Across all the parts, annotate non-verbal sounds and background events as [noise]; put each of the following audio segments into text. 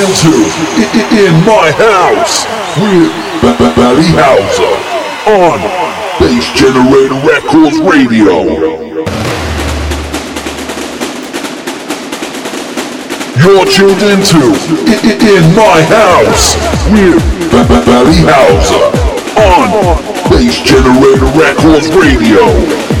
into In My House with B- B- Valley Houser on Bass Generator Records Radio. You're tuned into In My House with B- B- Valley Houser on Bass Generator Records Radio.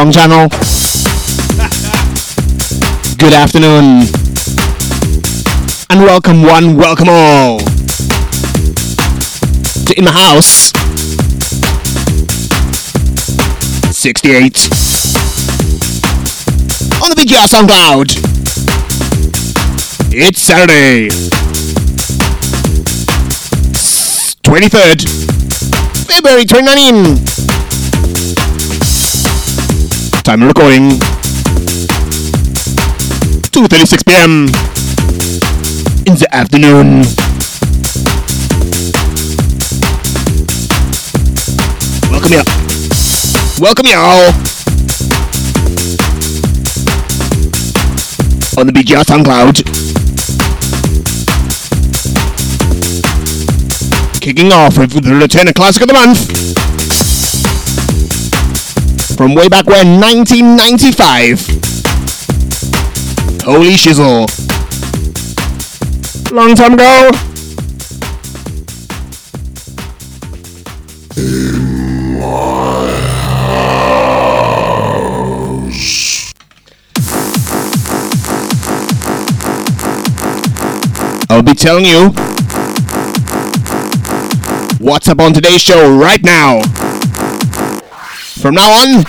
Wrong channel. Good afternoon. And welcome one, welcome all. To In the House. 68. On the BGR SoundCloud. It's Saturday. 23rd. February 2019. Time recording 2:36 p.m. in the afternoon. Welcome y'all. Welcome y'all on the BGR SoundCloud. Kicking off with the Lieutenant Classic of the Month from way back when, 1995. Holy shizzle. Long time ago. I'll be telling you what's up on today's show right now. From now on,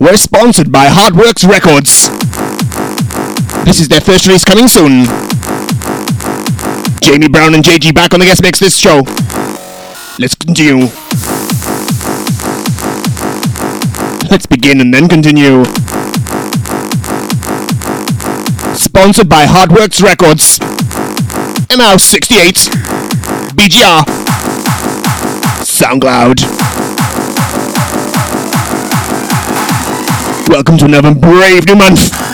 we're sponsored by Hardworx Records. This is their first release coming soon. Jamie Brown and Jay G back on the guest mix this show. Let's continue. Let's begin and then continue. Sponsored by Hardworx Records. ML68. BGR. SoundCloud. Welcome to another brave new month.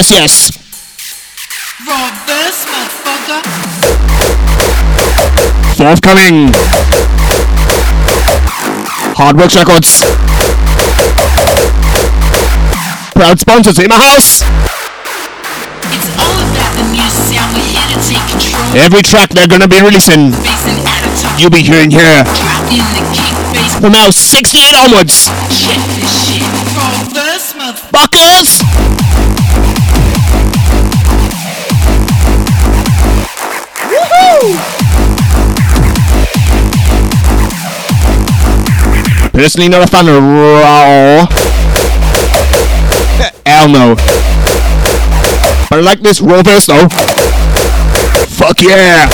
Yes, yes. Raw verse, motherfucker. Forthcoming. Hardworx Records. Proud sponsors in my house. It's all about the new sound. We're here to take control. Every track they're gonna be releasing, Bass and attitude. you'll be hearing here Drop in the kick bass. from now 68 onwards. Check this shit. Personally, not a fan of raw. Hell no. But I like this Rawverse though. Fuck yeah!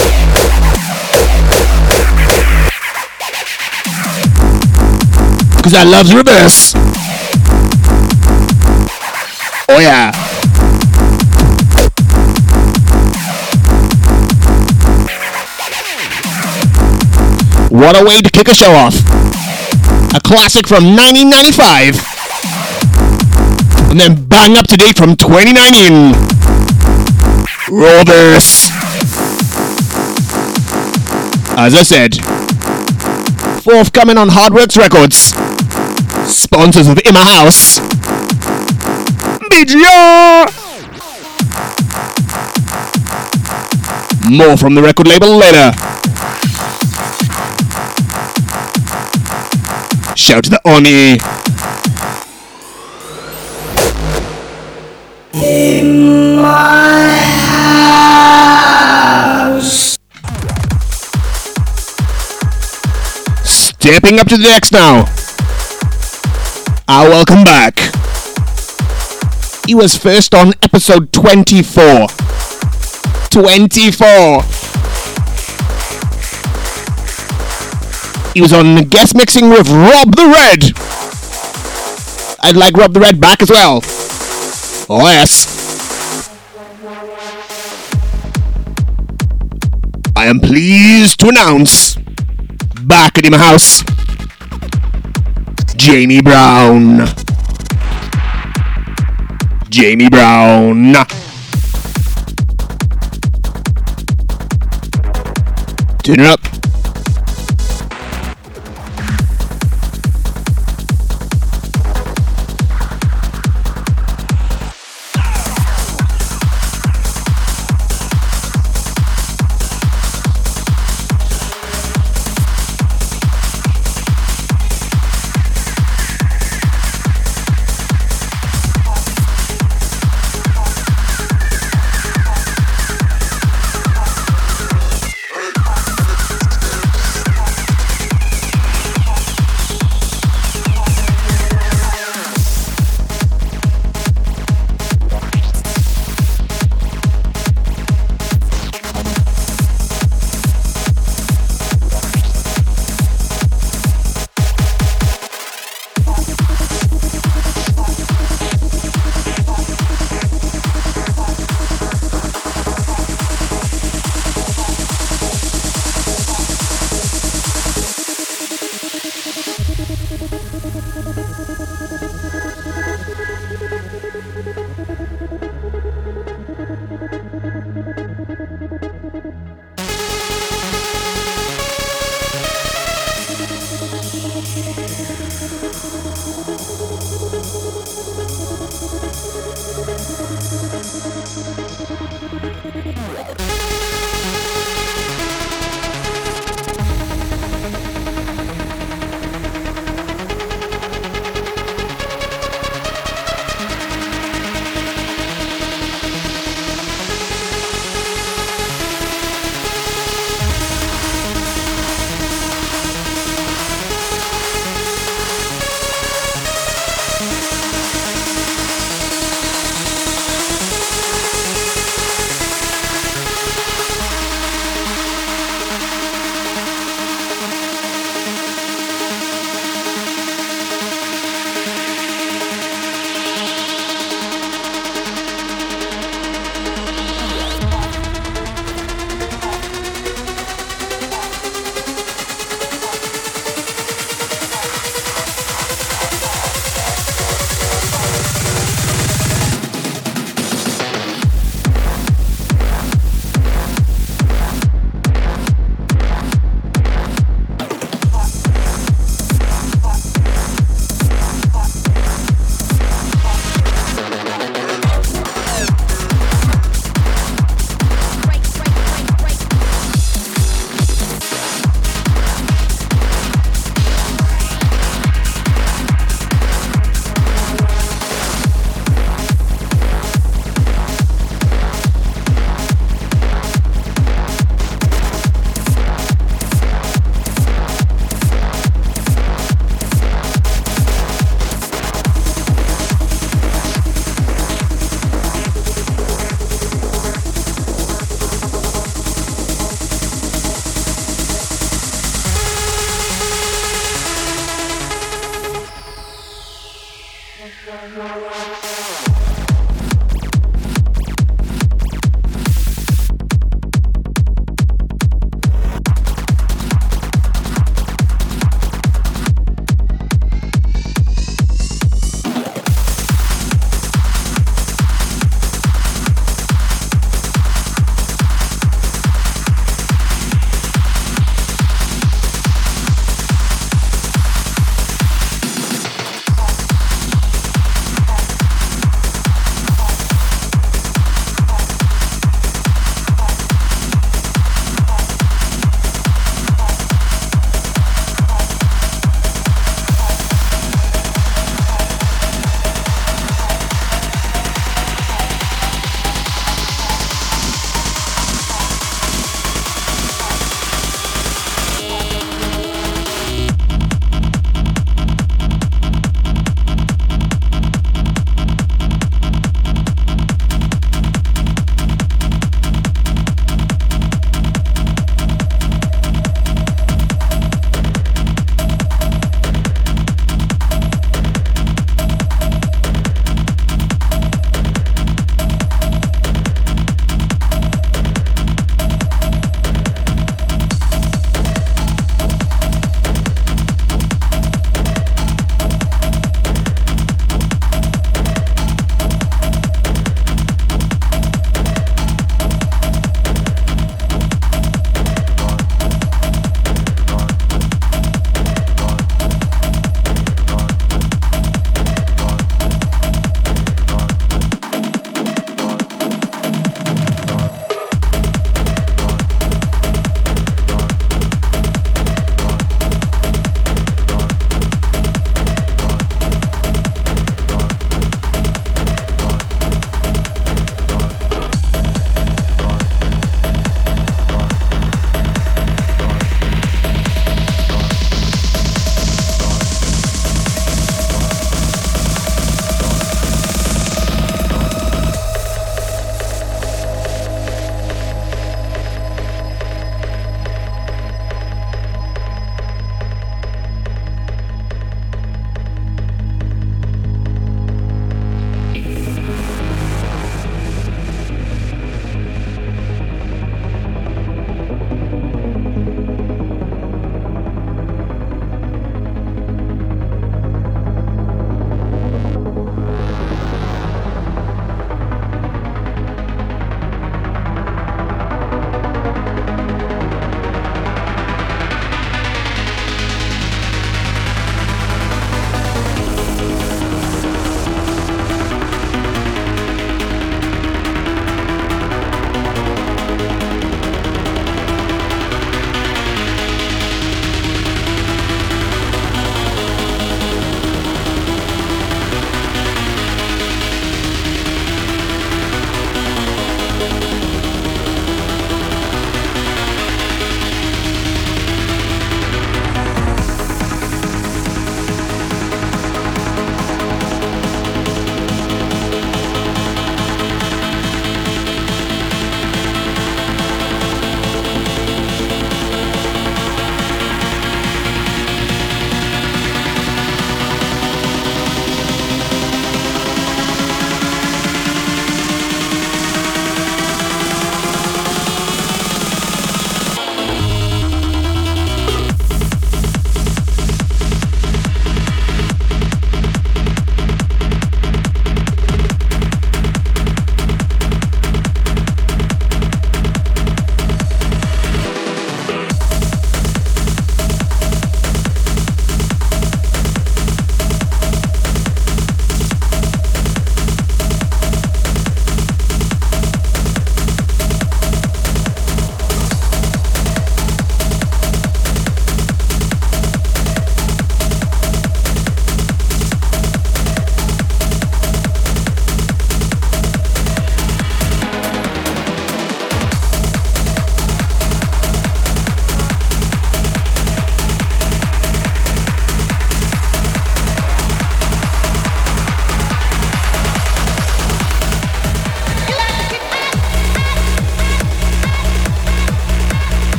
Cause I love reverse. Oh yeah. What a way to kick a show off. A classic from 1995. And then bang up to date from 2019. Roll this. As I said, forthcoming on Hardworx Records. Sponsors of In My House. BGR! More from the record label later. Shout to the Oni. In my house. Stepping up to the decks now. I welcome back. He was first on episode 24. 24. He was on the guest mixing with Rob the Red. I'd like Rob the Red back as well. Oh, yes. I am pleased to announce back at my house, Jamie Brown. Jamie Brown. Turn it up.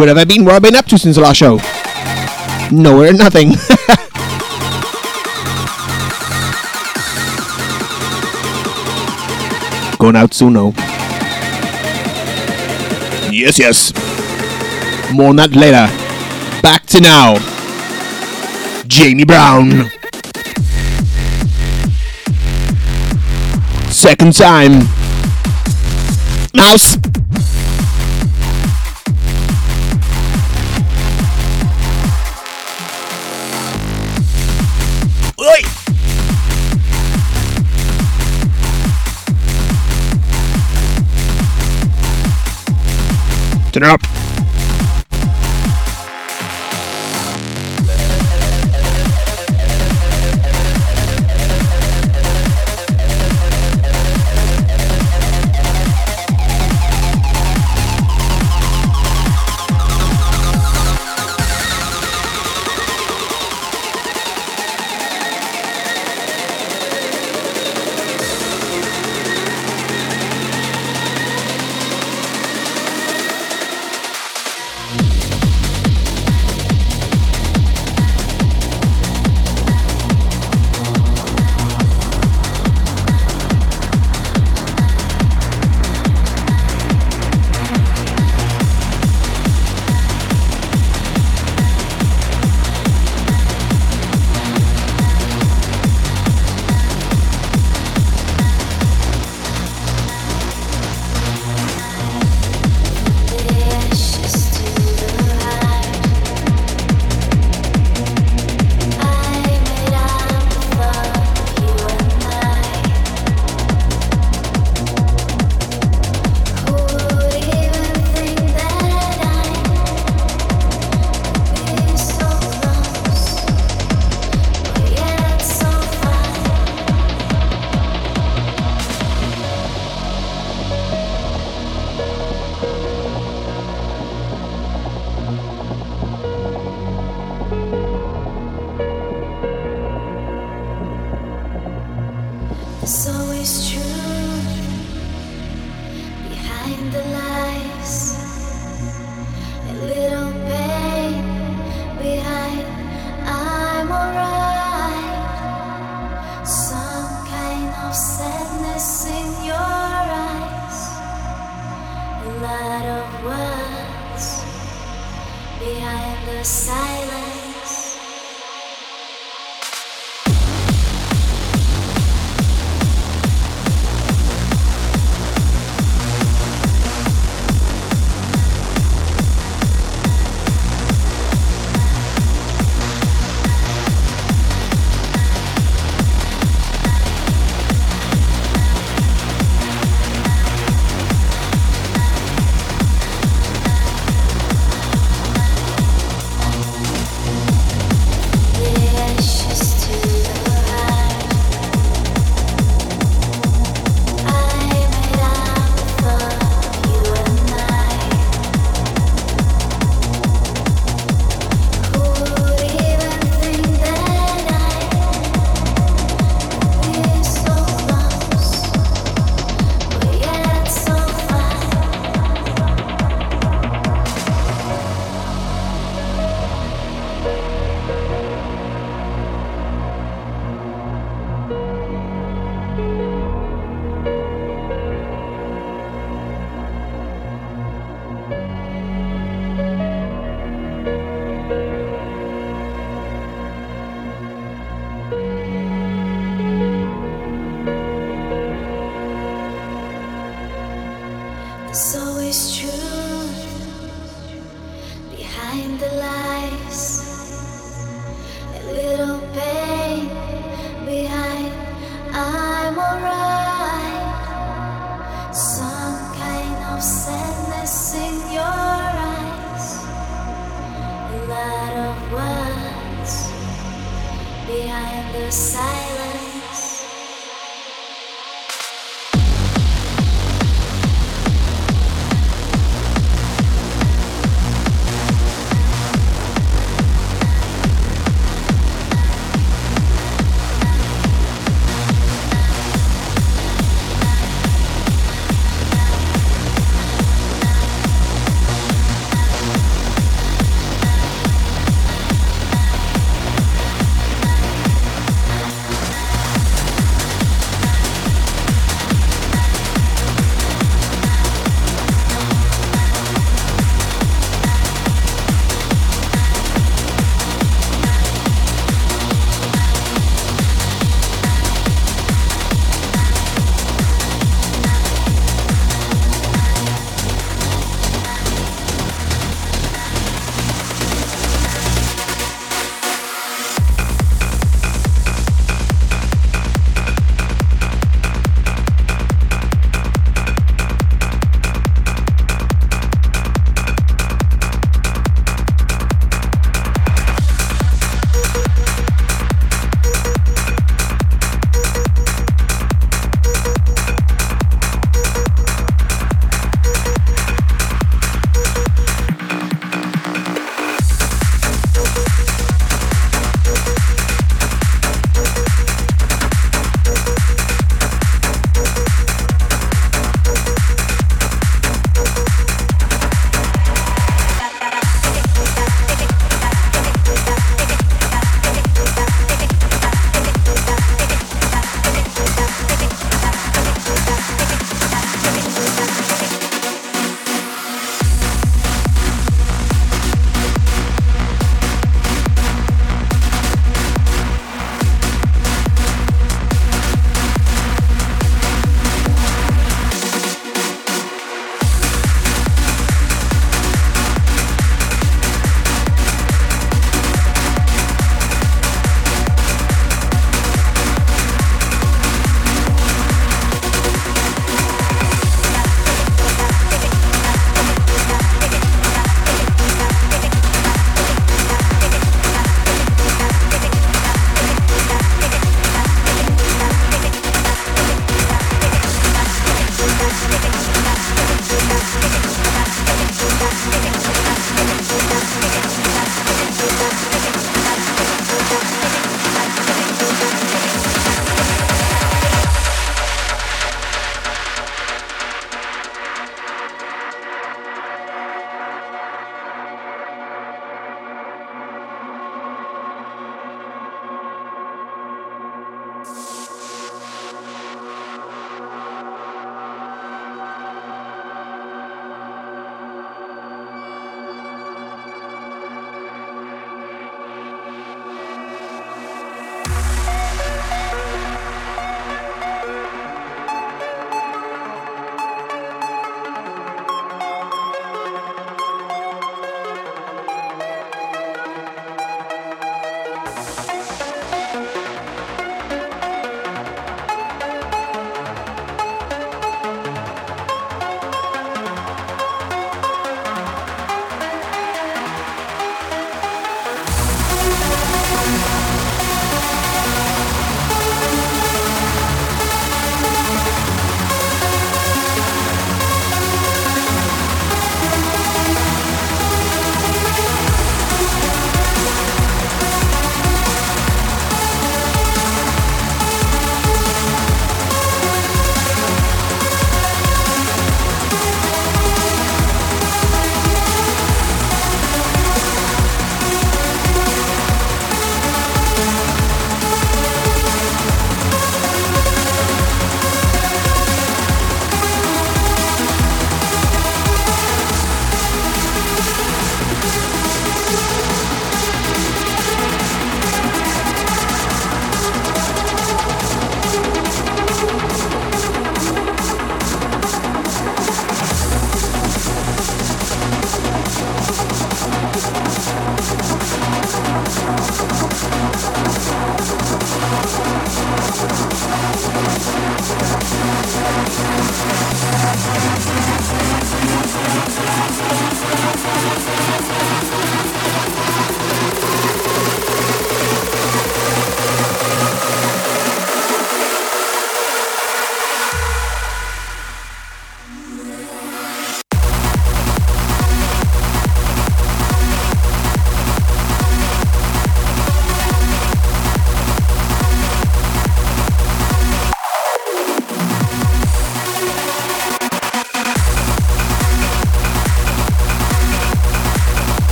Where have I been? What have I been up to since the last show? Nowhere, nothing. [laughs] Going out soon, no. Yes, yes. More on that later. Back to now. Jamie Brown. Second time. Mouse.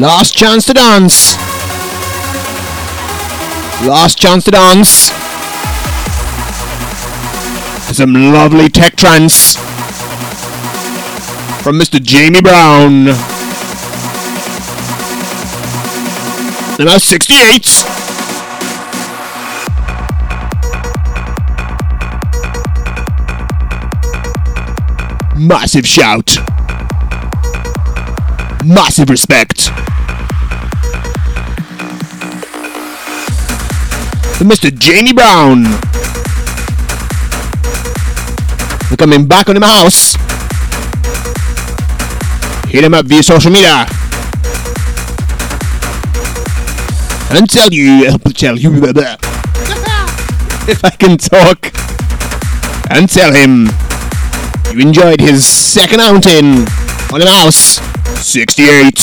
Last chance to dance. Last chance to dance. Some lovely tech trance from Mr. Jamie Brown. Number 68. Massive shout. Massive respect. Mr. Jamie Brown. We're coming back on the house. Hit him up via social media. And tell you, tell you, [laughs] if I can talk, and tell him you enjoyed his second outing on the house 68.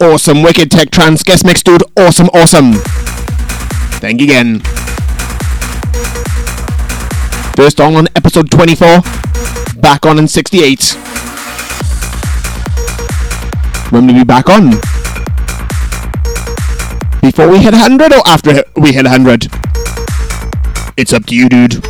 Awesome, wicked tech trance guest mix, dude. Awesome, awesome. Thank you again. First on on episode 24. Back on in 68. When will we be back on? Before we hit 100 or after we hit 100? It's up to you, dude.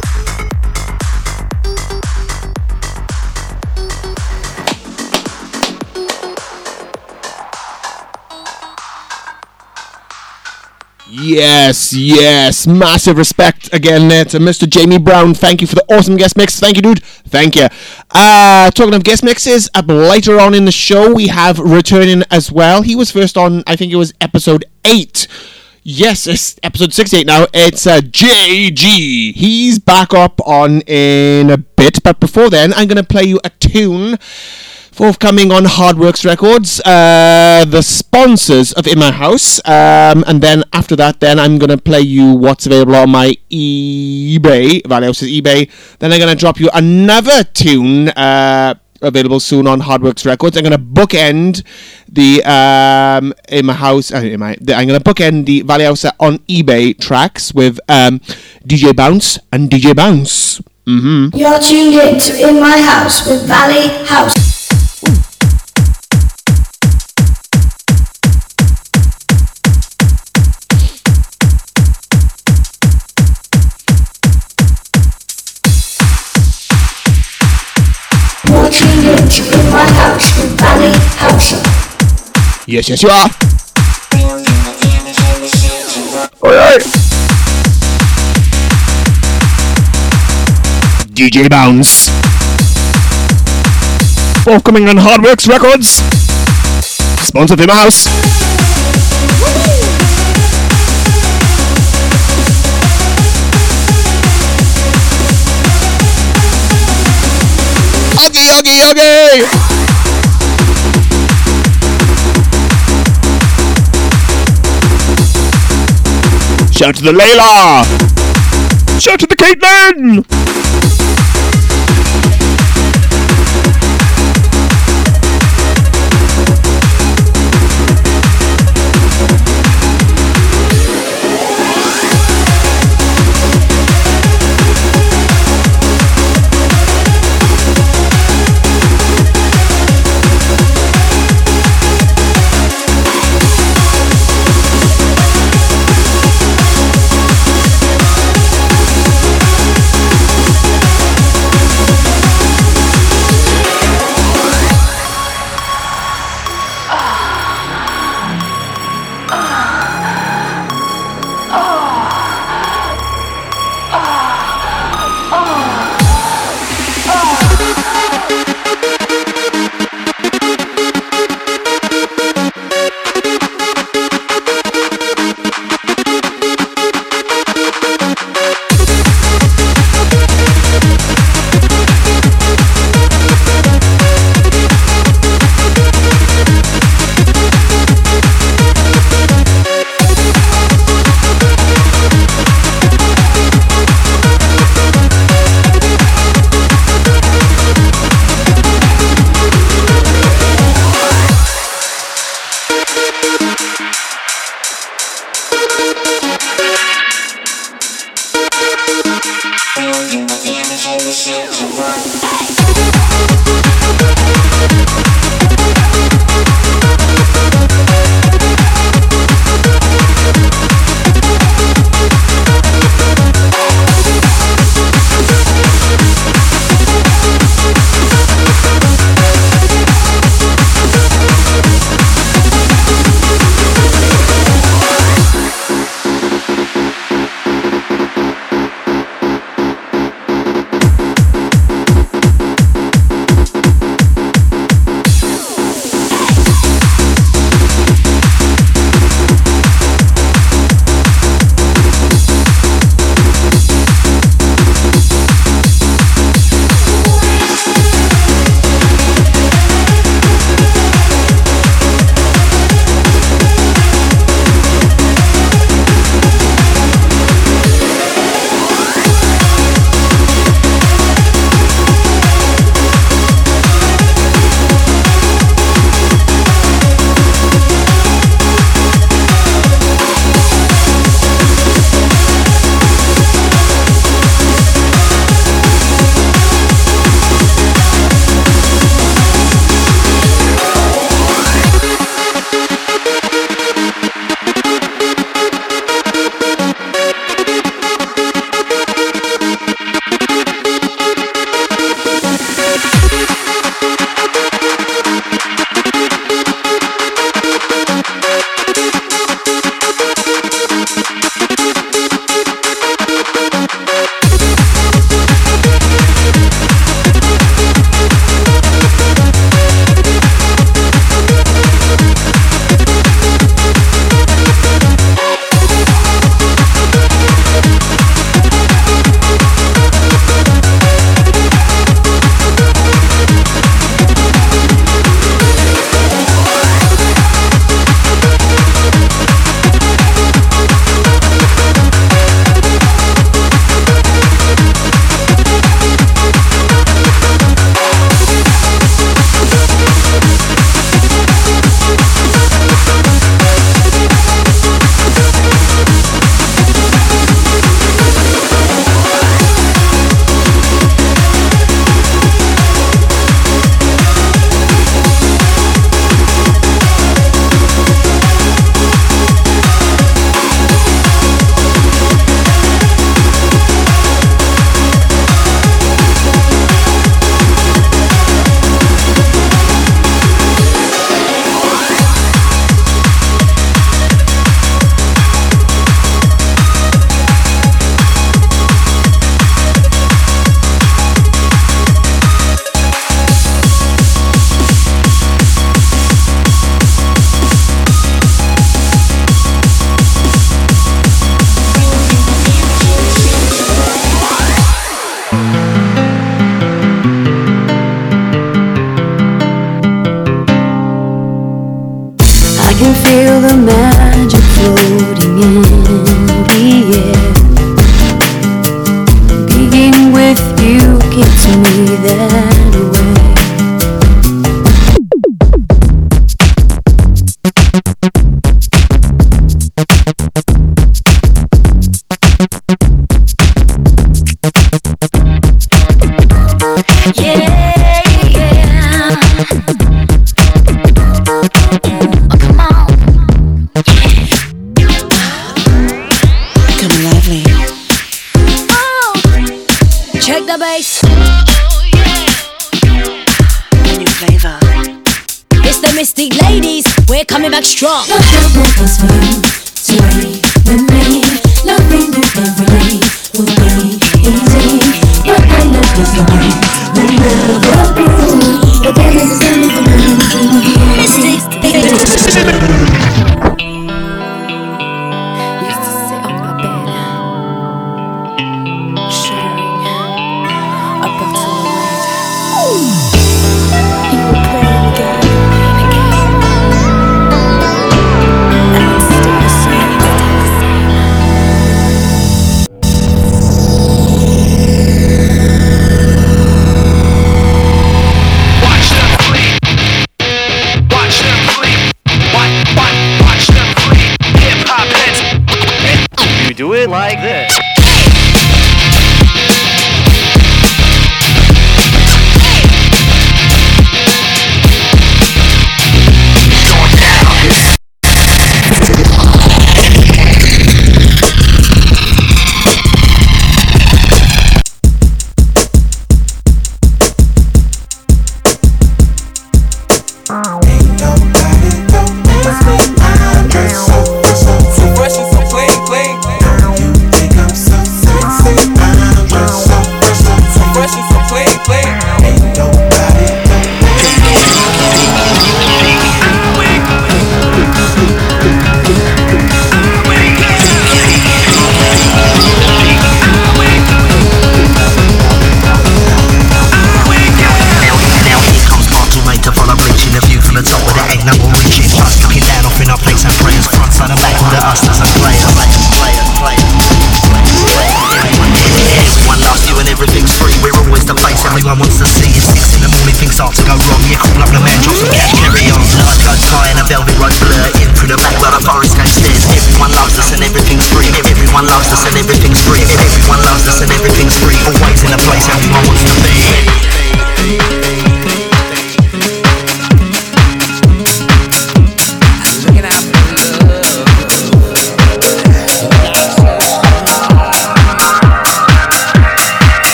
Yes, yes. Massive respect again there to Mr. Jamie Brown. Thank you for the awesome guest mix. Thank you, dude. Thank you. Uh, talking of guest mixes, up later on in the show, we have returning as well. He was first on, I think it was episode 8. Yes, it's episode 68 now. It's uh, Jay G. He's back up on in a bit, but before then, I'm going to play you a tune forthcoming on Hardworx Records, uh, the sponsors of In My House, um, and then after that, then I'm gonna play you what's available on my eBay, Valhouse's eBay. Then I'm gonna drop you another tune. Uh, available soon on Hardworx Records. I'm going to bookend the um, in my house. Uh, in my, the, I'm going to bookend the Valley on eBay tracks with um, DJ Bounce and DJ Bounce. Mm-hmm. You're tuned in to In My House with Valley Houser. Yes, yes, you are. Alright. DJ Bounce. Forthcoming on Hardworx Records. Sponsored in my house. Okay, okay, okay. Shout to the Layla! Shout to the Caitlin!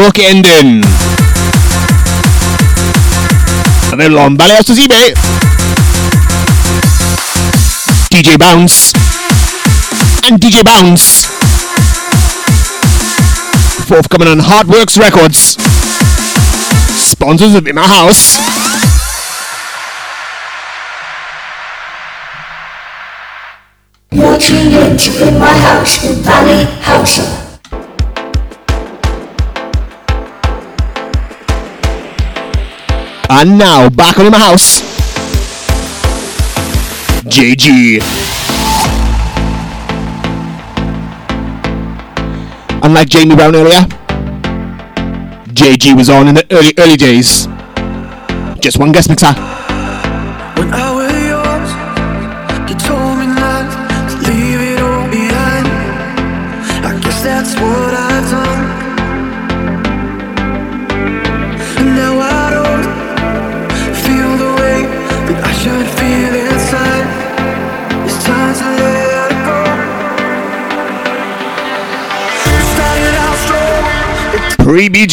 Bookending. Available on Valley Houser's eBay. DJ Bounce and DJ Bounce. Forthcoming on Hardworx Records. Sponsors of In My House. You're tuned in to In My House with Valley Houser. And now, back on In My House. Jay G. Unlike Jamie Brown earlier, Jay G was on in the early, early days. Just one guest mixer.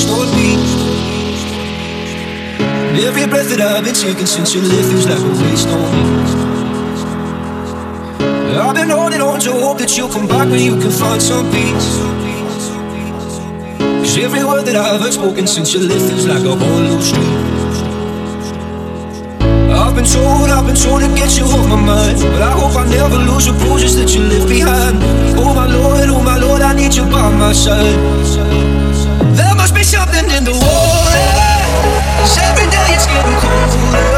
got on. Every breath that I've been taking since you left feels like a waste on me. I've been holding on to hope that you'll come back when you can find some peace. Cause every word that I've heard spoken since you left feels like a whole loose street. I've been told, I've been told to get you off my mind But I hope I never lose the bruises that you left behind Oh my lord, oh my lord, I need you by my side getting colder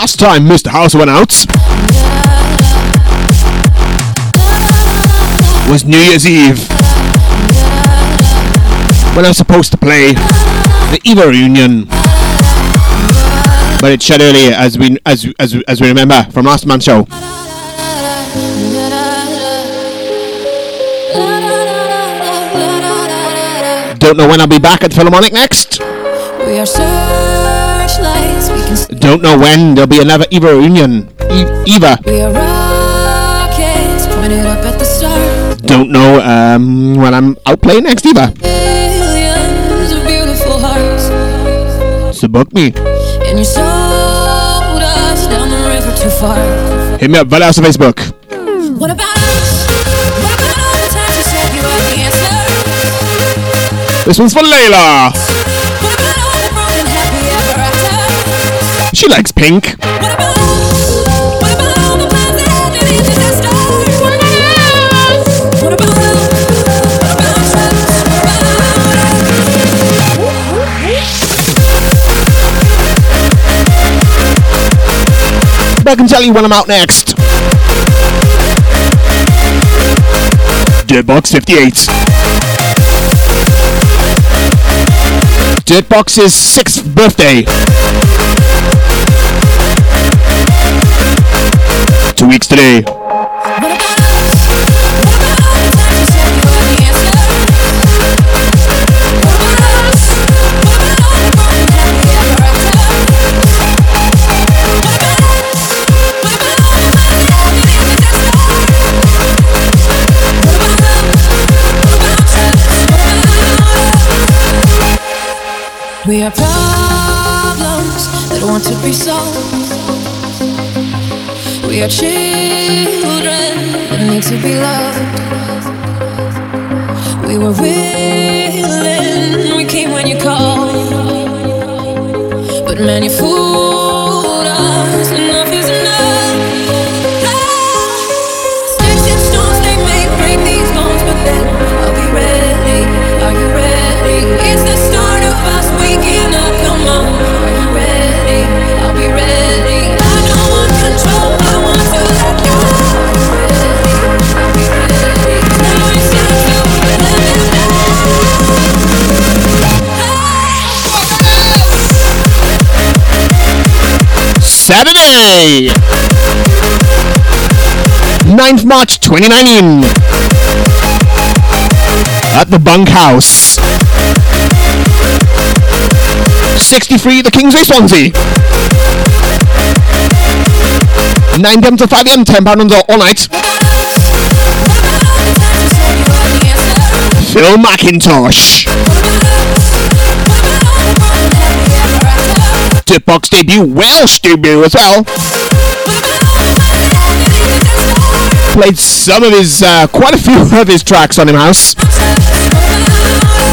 Last time Mr. House went out was New Year's Eve when I was supposed to play the Eva reunion. But it shut earlier as we as as as we remember from last month's show. Don't know when I'll be back at Philharmonic next. We are searchlights. We can. see Don't know when there'll be another Eva reunion. E- Eva. We are rockets pointed up at the stars. Don't know um, when I'm out playing next Eva. Billions of beautiful hearts. So book me. And you sold us down the river too far. Hit me up, Valley House on Facebook. What about us? What about all the times you said you had the answer? This one's for Layla. Us? likes pink. I can tell you when I'm out next. Dirtbox 58. Dirtbox's sixth birthday. Weeks today. We are problems that want to be solved. We are children that need to be loved. We were willing, Saturday! 9th March 2019. At the Bunkhouse. 63 The Kingsway Swansea. 9 pm to 5 am, 10 pound on the all night. Phil McIntosh. Tipbox debut, Welsh debut as well. Played some of his, uh, quite a few [laughs] of his tracks on him house.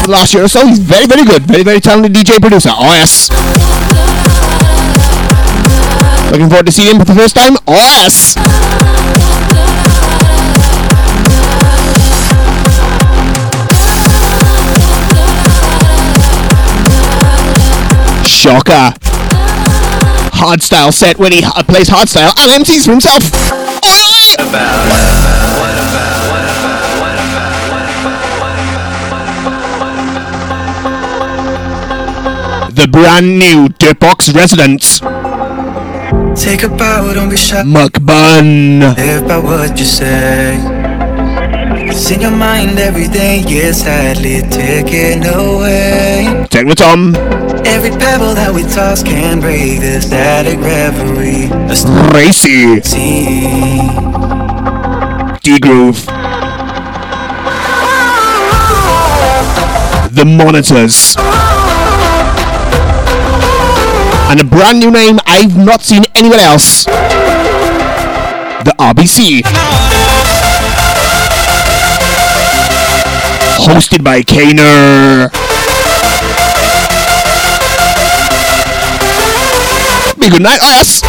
Last year or so, he's very, very good. Very, very talented DJ producer. Oh, yes. Looking forward to seeing him for the first time. Oh, yes. Shocker. Hardstyle set when he uh, plays hardstyle and MCs for himself. The brand new Dirtbox residents. Take a bow, don't be shy. Mukbun. Live by what you say. It's in your mind, everything gets sadly taken away. Take with Tom. Every pebble that we toss can break the static reverie. Racy. D Groove. The Monitors. And a brand new name I've not seen anywhere else. The RBC. Hosted by Kaner. Be good night, us.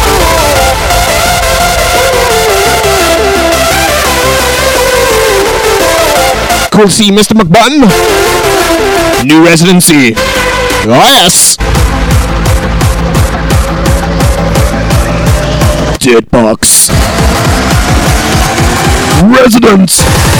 Cool to see Mr. McButton. New residency. Yes. Dirtbox. Residents.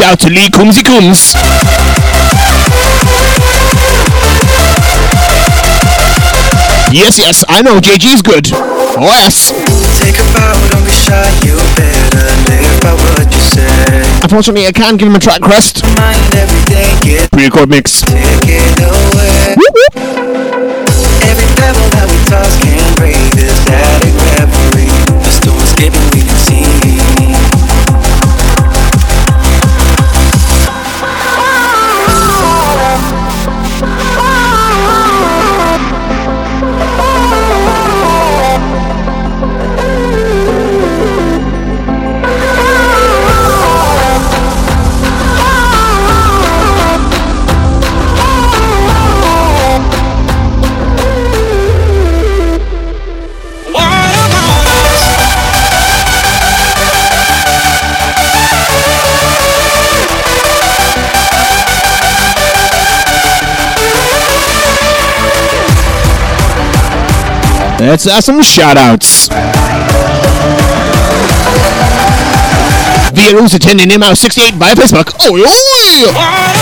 Shout to Lee Coomsy Coombs. Yes, yes, I know Jay G's good. Oh, yes. Take a bow, don't be shy. You better live by what you say. Unfortunately, I can't give him a track rest. Gets Pre-record mix. Every that we toss can break the static reverie. The storm's skipping, we Let's have some shout outs. Via who's attending ML68 via Facebook. Oh, oi!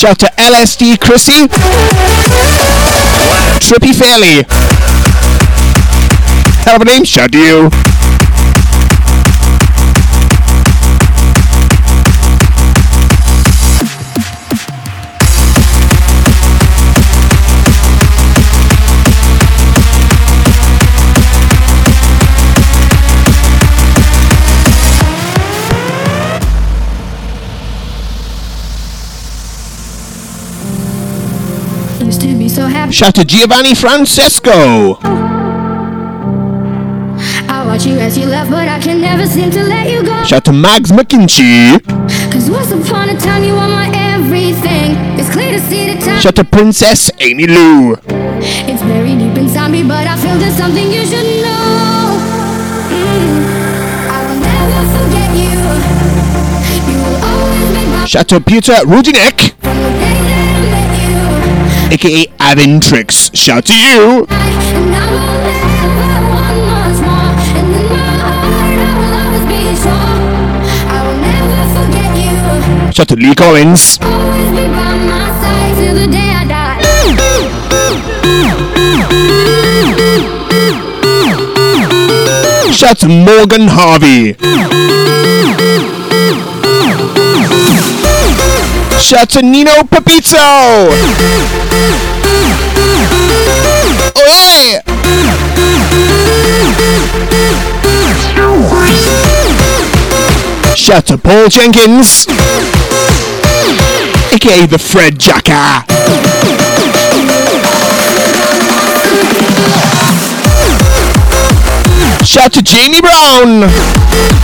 Shout to LSD Chrissy. Trippy Fairley. Hell of a name, shout you. To be so happy. Shout to Giovanni Francesco. I watch you as you left, but I can never seem to let you go. Shout to Mags McKinchy. Cause once upon a time you were my everything. It's clear to see the time. Shout to Princess Amy Lou. It's buried deep inside me, but I feel there's something you should know. Mm. I will never forget you. You will always make my Shout to Peter Rudinek. Aka Avin Tricks. Shout to you. Shout to Lee Collins. Shout to Morgan Harvey. Shout to Nino Pepito. Yeah. Shout to Paul Jenkins, aka the Fred Jacker. Shout to Jamie Brown.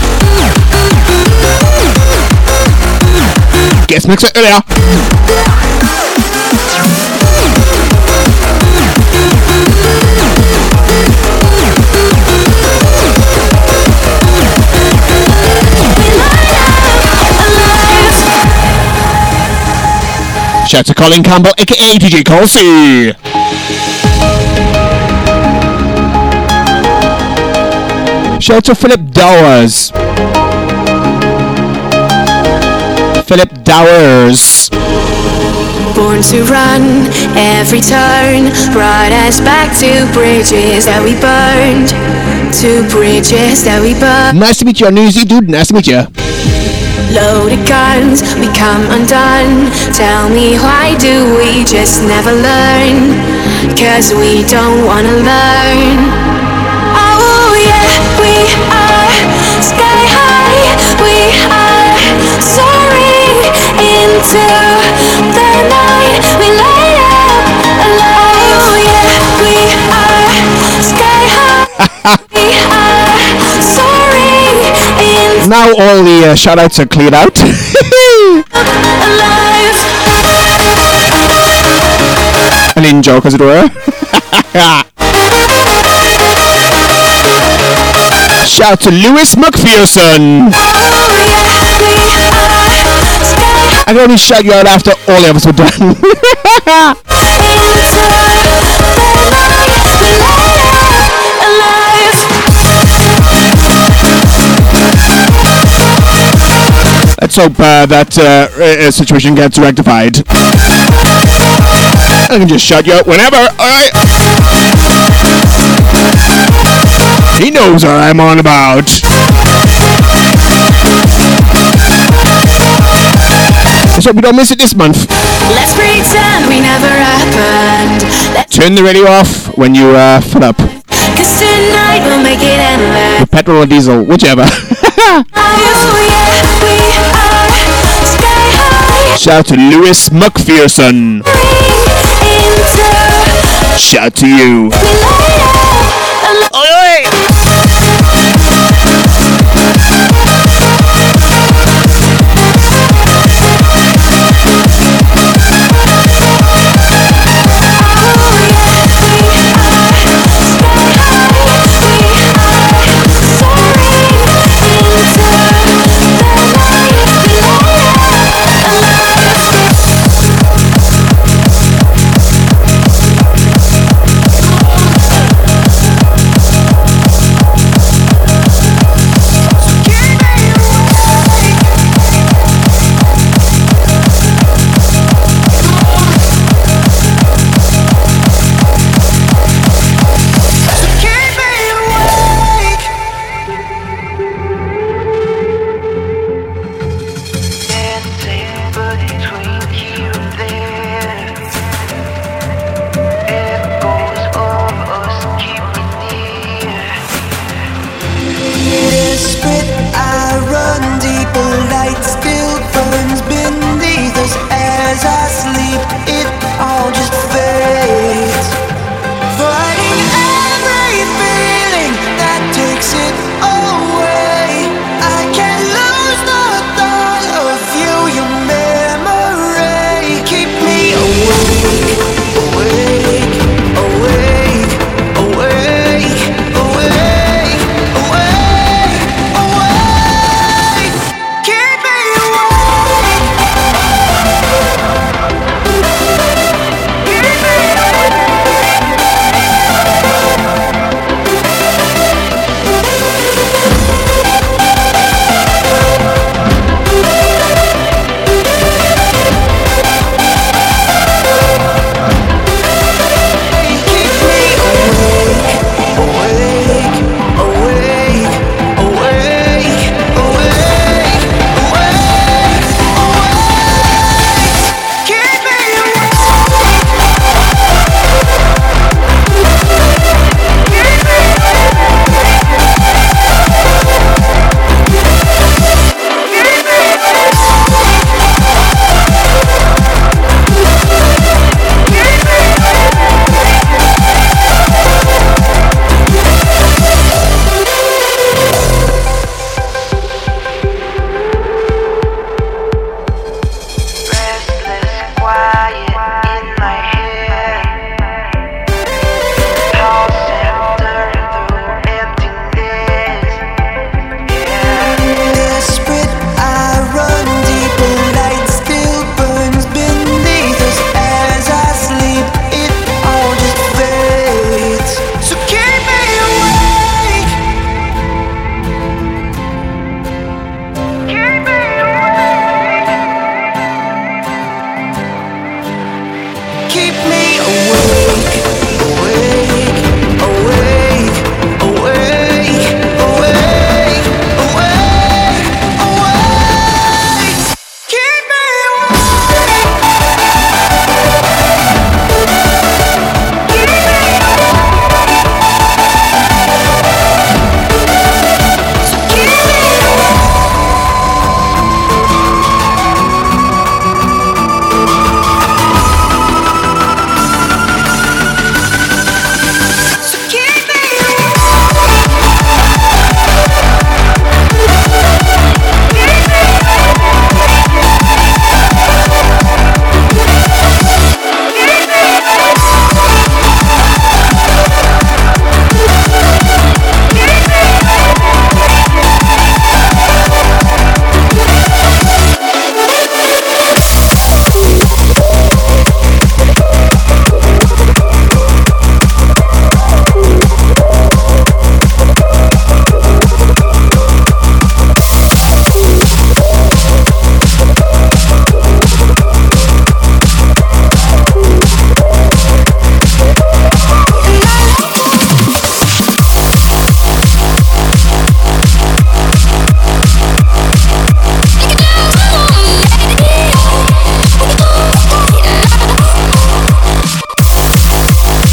Guest mixer earlier. Shout to Colin Campbell, aka DJ Colsey. Shout to Philip Dowers. Philip Dowers. Born to run every turn, brought us back to bridges that we burned, to bridges that we burned. Nice to meet you, Newsy dude. Nice to meet you. Loaded guns, we come undone. Tell me why do we just never learn? Cause we don't wanna learn. Oh yeah, we are sky high. We are soaring [laughs] Now all the uh, shout outs are cleared out. [laughs] An in joke, as [laughs] it were. Shout to Lewis McPherson. I can only shout you out after all the episodes are done. [laughs] Let's hope uh, that uh, uh, situation gets rectified. I can just shout you out whenever, alright? He knows what I'm on about. Let's we don't miss it this month. Let's pretend we never happened. Let's Turn the radio off when you uh, fill up. Cause tonight we'll make it endless. With petrol or diesel, whichever. [laughs] Oh yeah, we are sky high. Shout to Lewis McPherson. Into Shout to you. Oh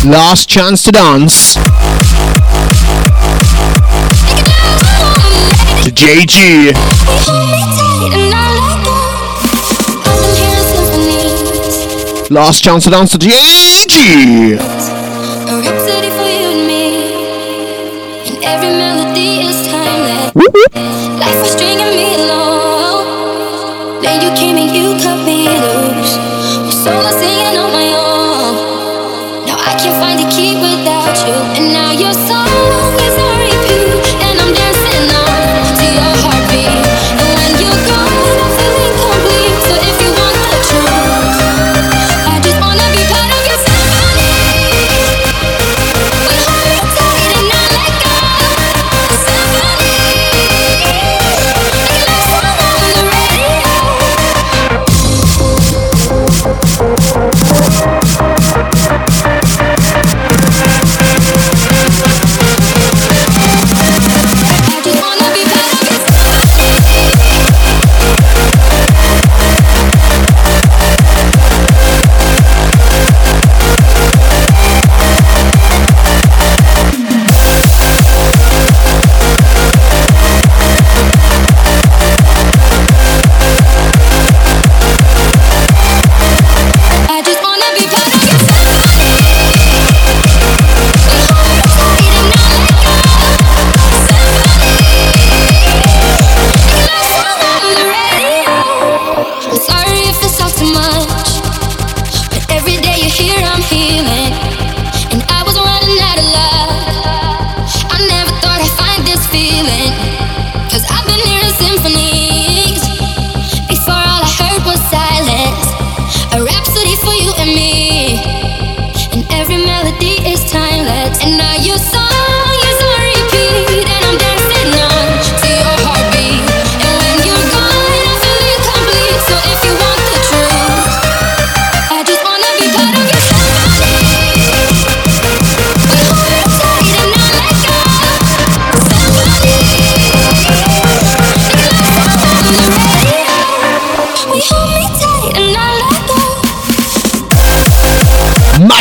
Last chance to dance. To Jay G. Last chance to dance to Jay G. A rhapsody for you and me. And every melody is timeless. Life was stringing me along. Then you came and you cut me loose.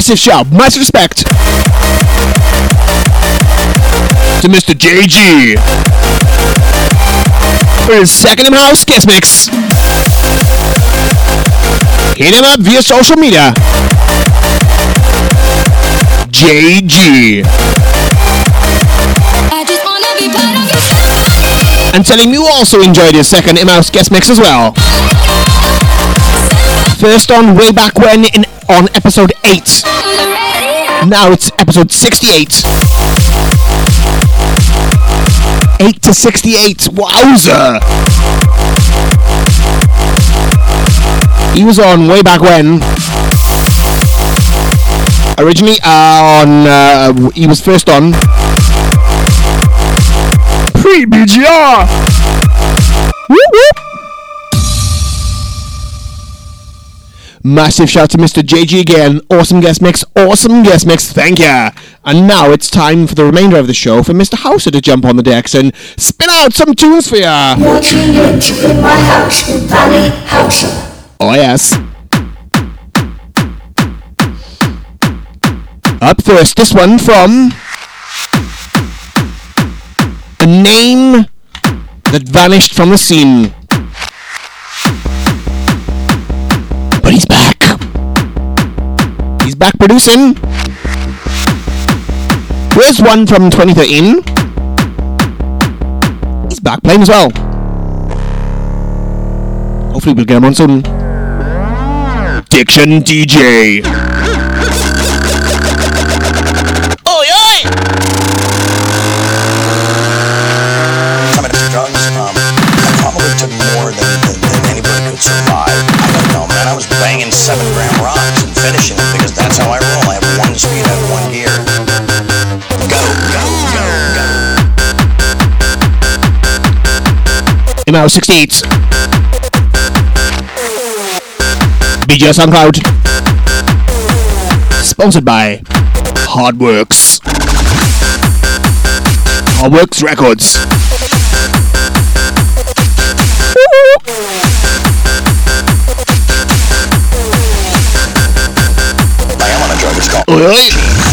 Massive shout, massive respect to Mr. Jay G for his second in house guest mix. Hit him up via social media. Jay G. I just wanna be part of your symphony. And tell him you also enjoyed his second in house guest mix as well. First on way back when in on episode 8. Now it's episode 68. 8 to 68. Wowzer! He was on way back when. Originally uh, on, uh, he was first on pre BGR. Whoop. Massive shout to Mr. Jay G again. Awesome guest mix. Awesome guest mix. Thank ya. And now it's time for the remainder of the show for Mr. Houser to jump on the decks and spin out some tunes for ya. You're tuned in In My House with Valley Houser. Oh yes. Up first, this one from a name that vanished from the scene. He's back producing. Where's one from 2013. He's back playing as well. Hopefully we'll get him on soon. Diction DJ. In our 68. BGS SoundCloud. Sponsored by Hardworx. Hardworx Records. I am on a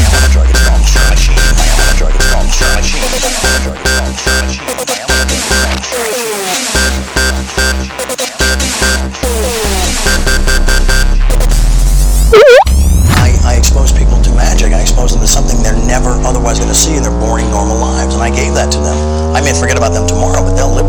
forget about them tomorrow, but they'll live.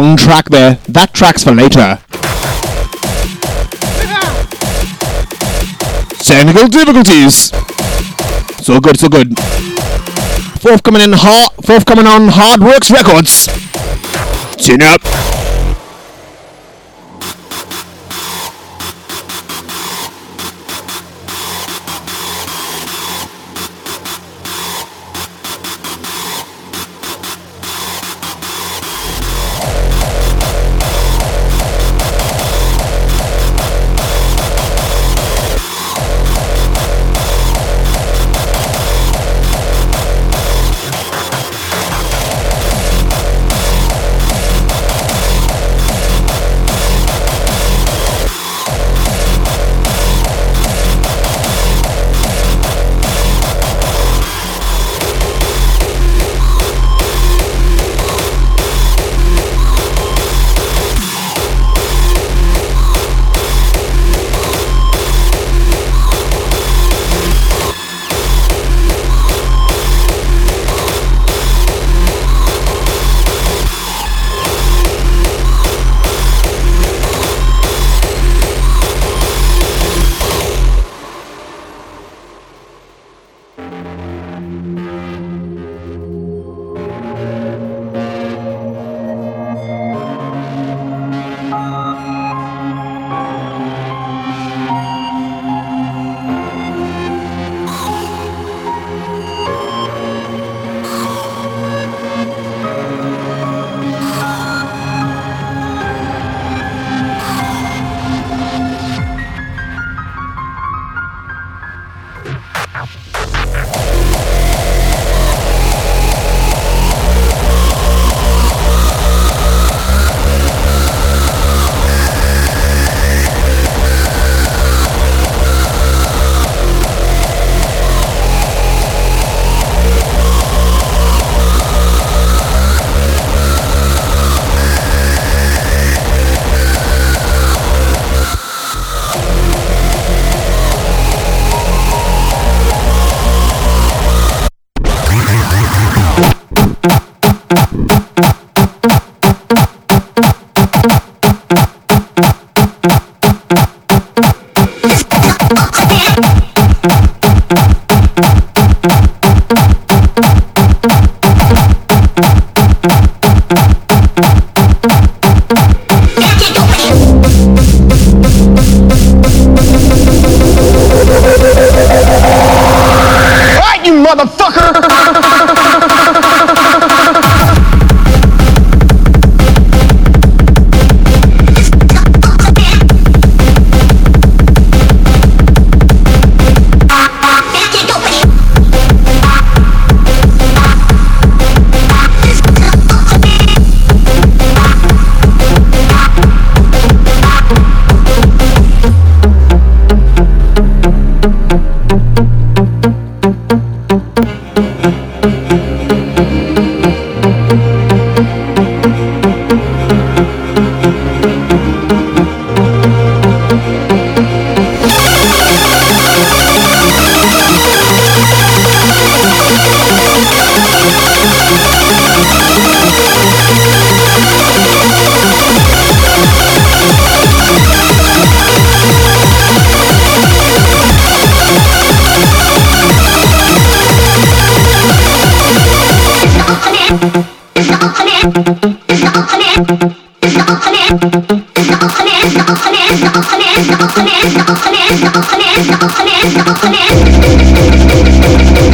wrong track there. That track's for later. Technical difficulties. So good, so good. Forthcoming in hard, forthcoming on Hardworx Records. Tune up. Come in, come in, come in, come in, come in, come in, come in, come in, come in, come in, come in, come in, come in, come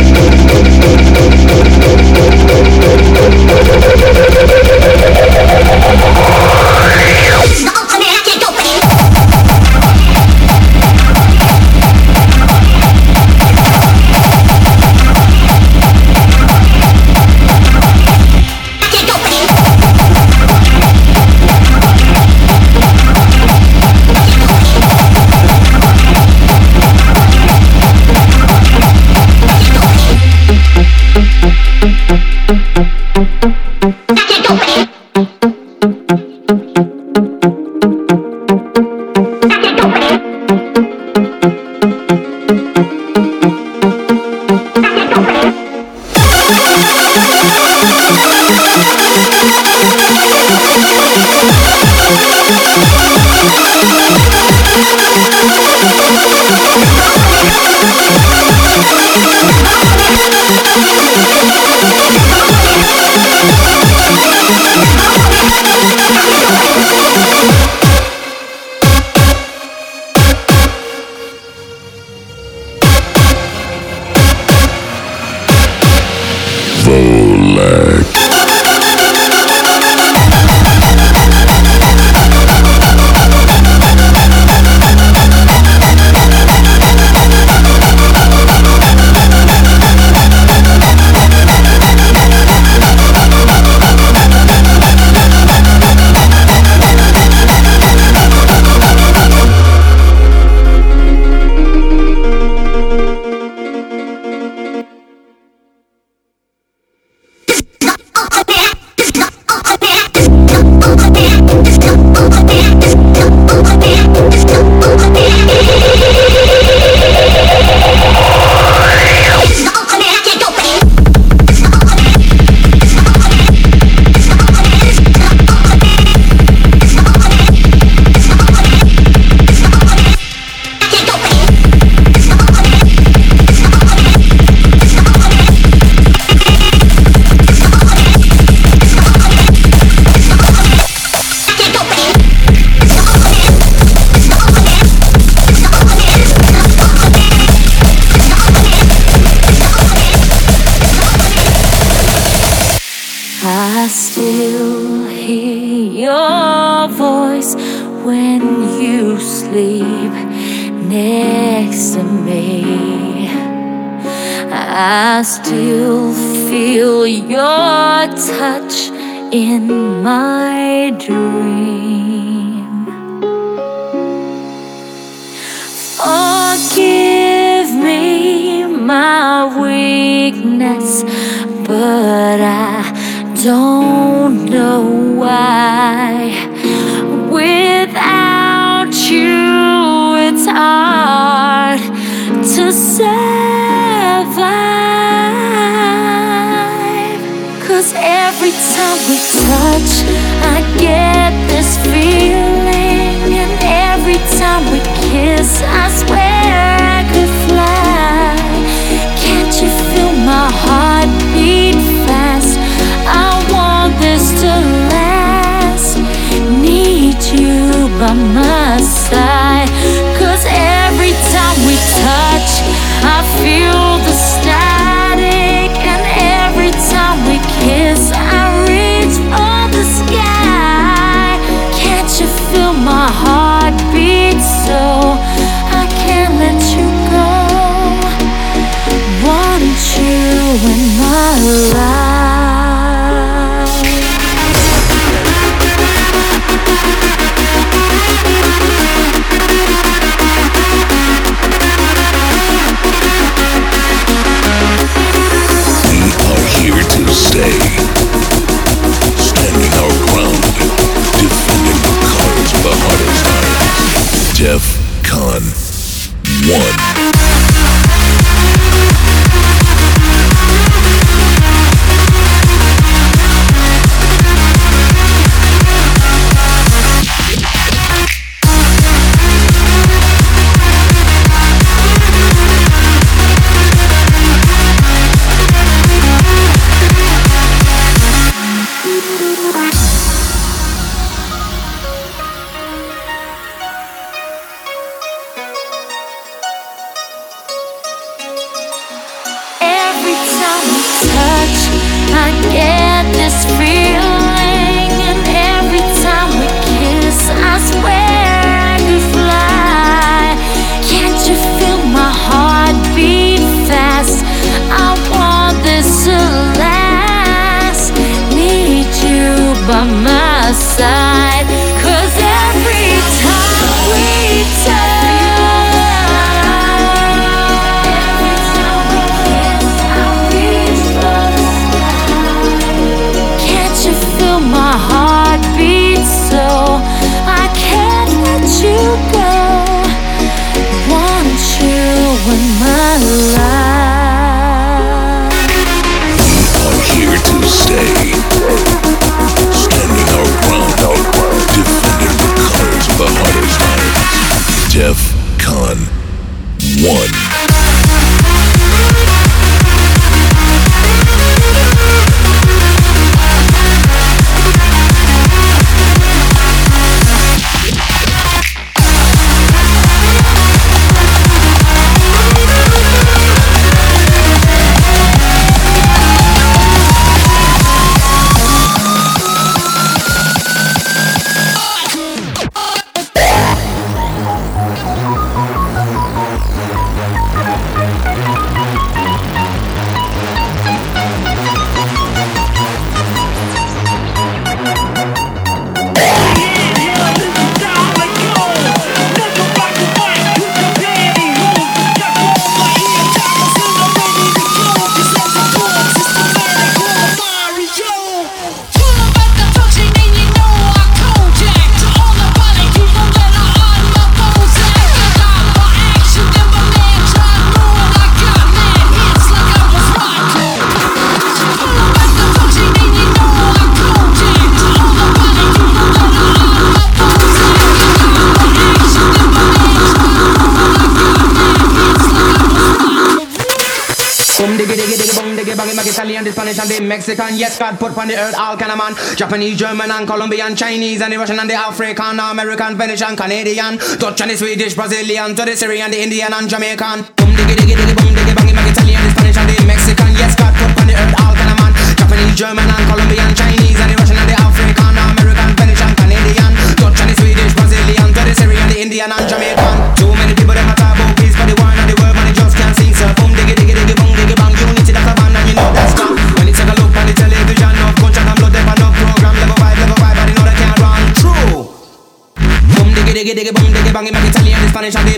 Mexican. Yes, God put on the earth all kind of man. Japanese, German, and Colombian, Chinese, and the Russian, and the African, American, Venetian, Canadian, Dutch, and the Swedish, Brazilian, to the Syrian, the Indian, and Jamaican. Boom, diggy, diggy, diggy, boom, diggy, bang, Italian, the Spanish, and the Mexican. Yes, God put on the earth all kind of man. Japanese, German, and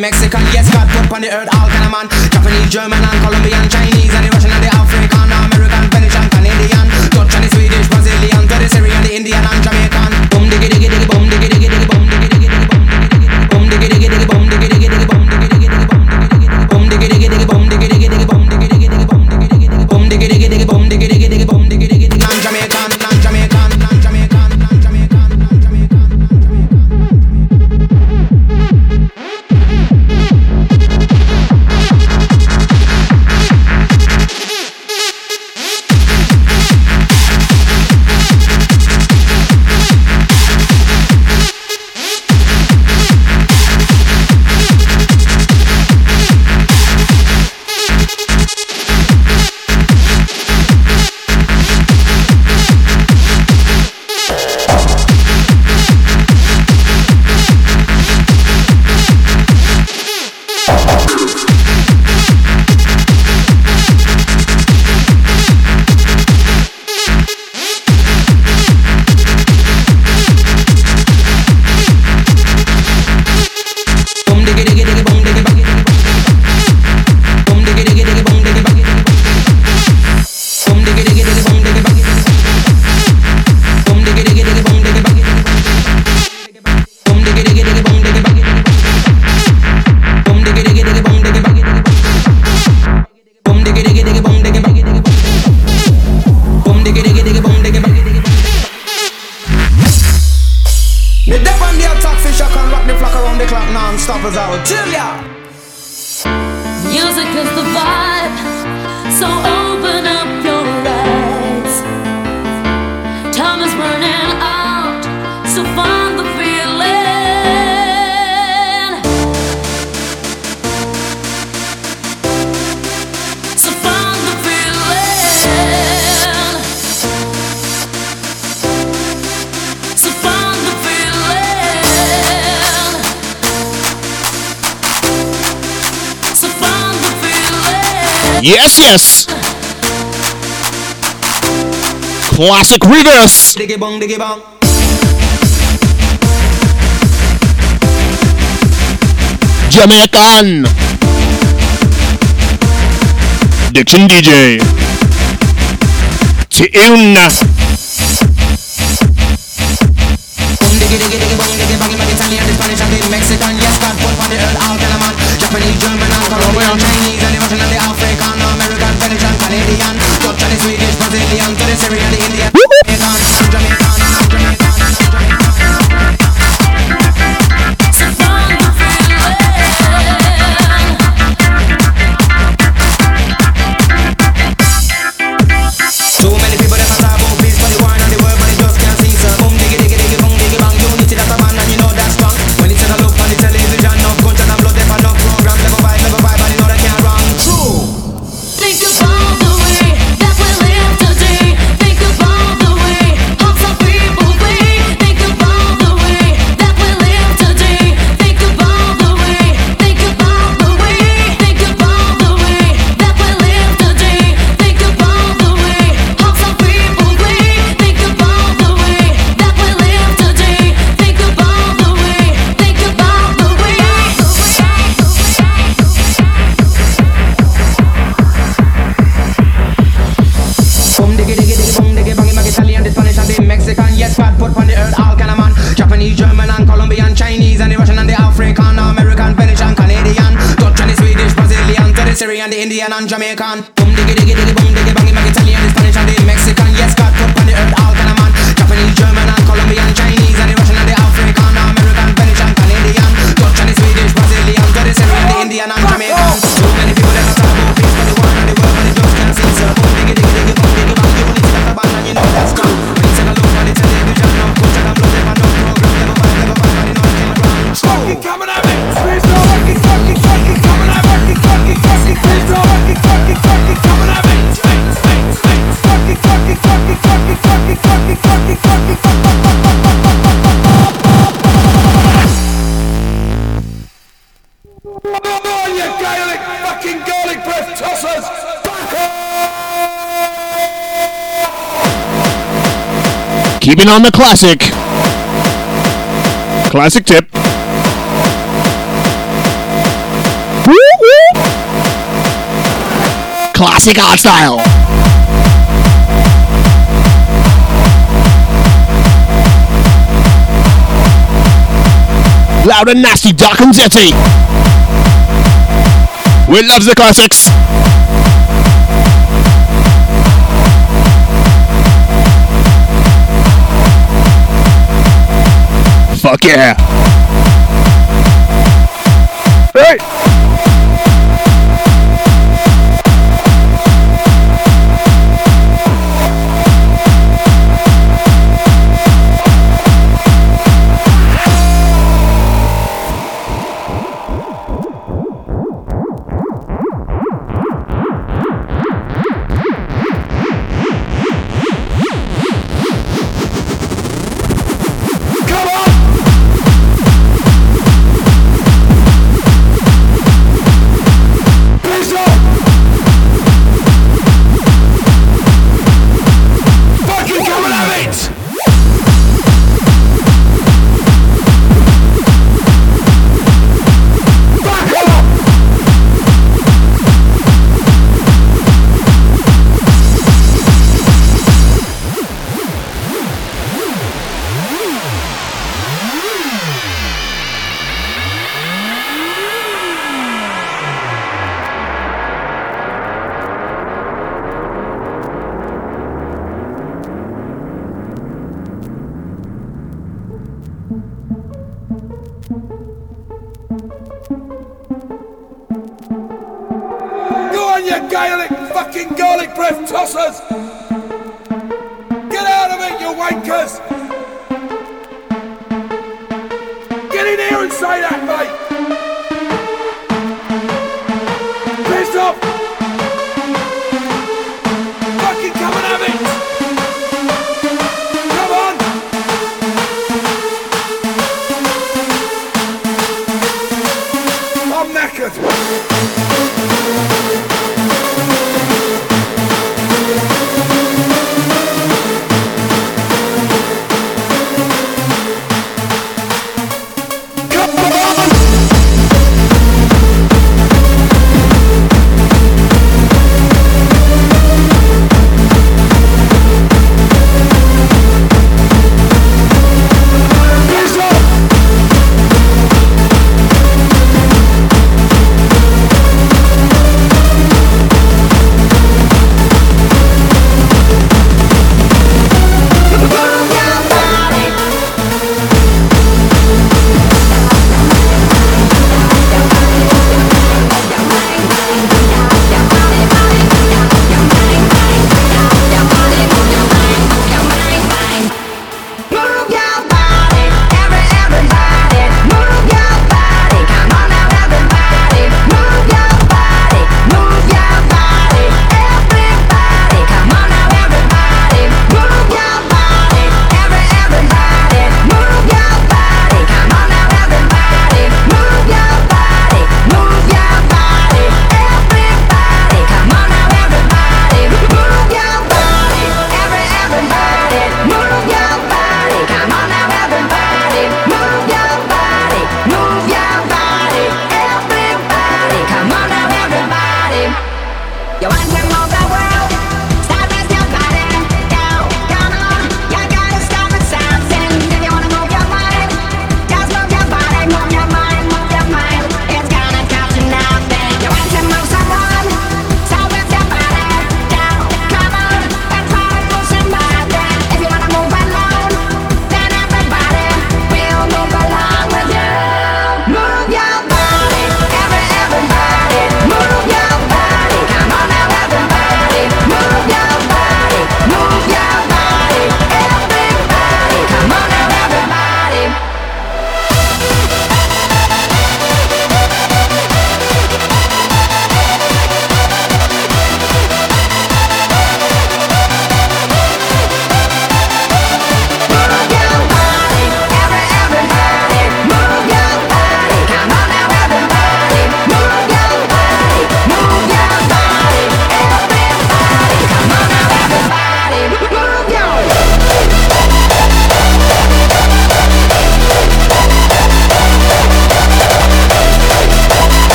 Mexican, yes, God put on the earth all kind of man. Japanese, German, and Colombian, Chinese. diggy bong, diggy bong. Jamaican Diction DJ Tiuna Japanese, Chinese, and the Russian, and the African, American, Venetian, Canadian, Dutch, and the Swedish, Brazilian, to the Syrian. can't Keeping on the classic. Classic tip. Classic art style. Loud and nasty, dark and dirty. We love the classics. Fuck yeah. Hey!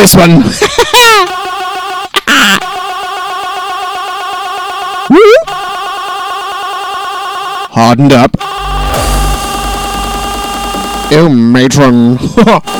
This one. [laughs] Hardened up. Oh, matron. [laughs]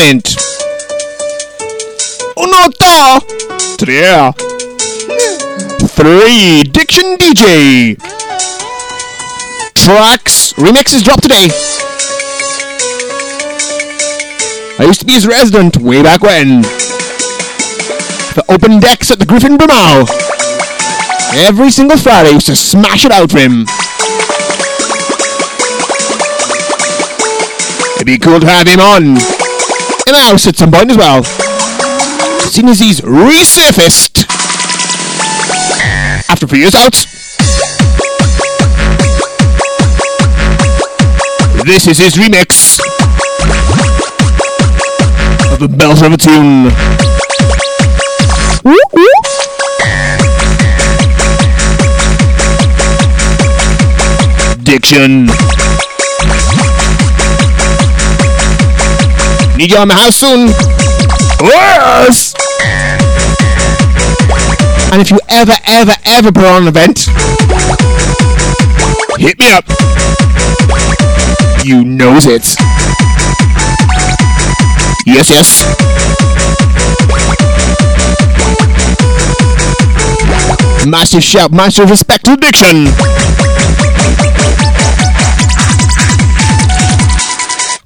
Count. Uno, dos, tre. Three. Diction DJ. Tracks. Remixes drop today. I used to be his resident way back when. The open decks at the Griffin Brimau. Every single Friday, I used to smash it out for him. It'd be cool to have him on in the house at some point as well. Seeing as he's resurfaced after a few years out. This is his remix of the Bells of a Tune. Diction. Need you on the house soon. Yes! And if you ever, ever, ever put on an event, hit me up. You knows it. Yes, yes. Massive shout, massive respect to Diction.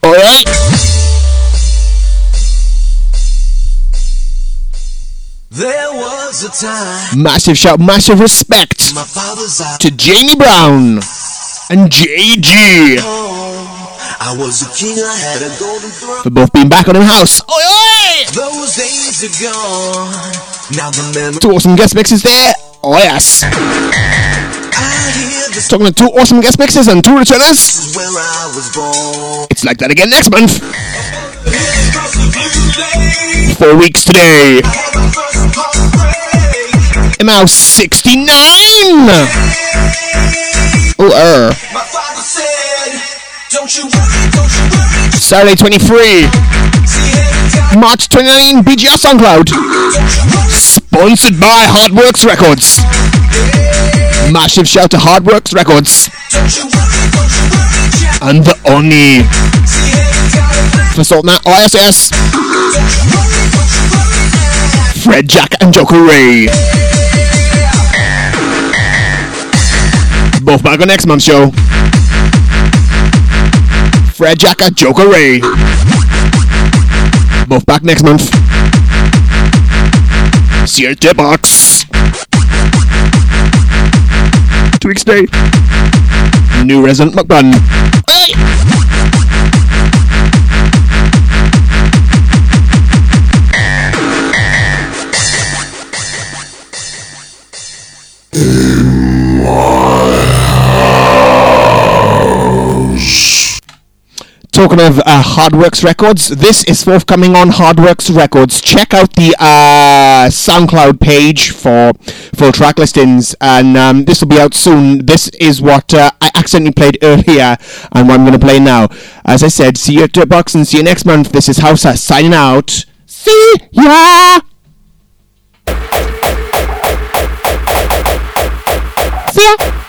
Alright. There was a time Massive shout, massive respect my father's to Jamie Brown and Jay G oh, I was a king, I had a golden throne. for both being back on in house. Oi, oi! Those days are gone. Now the memories Two awesome guest mixes there. Oh yes. I hear the Talking to two awesome guest mixes and two returners. where I was born. It's like that again next month. Four weeks today. ML 69. Oh, er. Saturday 23. March 29 BGR SoundCloud. Sponsored by Hardworx Records. Massive shout to Hardworx Records. And the Oni. For sorting out ISS. Fred Jack and Joker Ray. Both back on next month's show. Fred Jack and Joker Ray. Both back next month. See you at the box. Two weeks today. New resident McBun. Talking of uh, Hardworx Records, this is forthcoming on Hardworx Records. Check out the uh, SoundCloud page for full track listings, and um, this will be out soon. This is what uh, I accidentally played earlier, and what I'm going to play now. As I said, see you at Dirtbox and see you next month. This is Houser signing out. See ya! See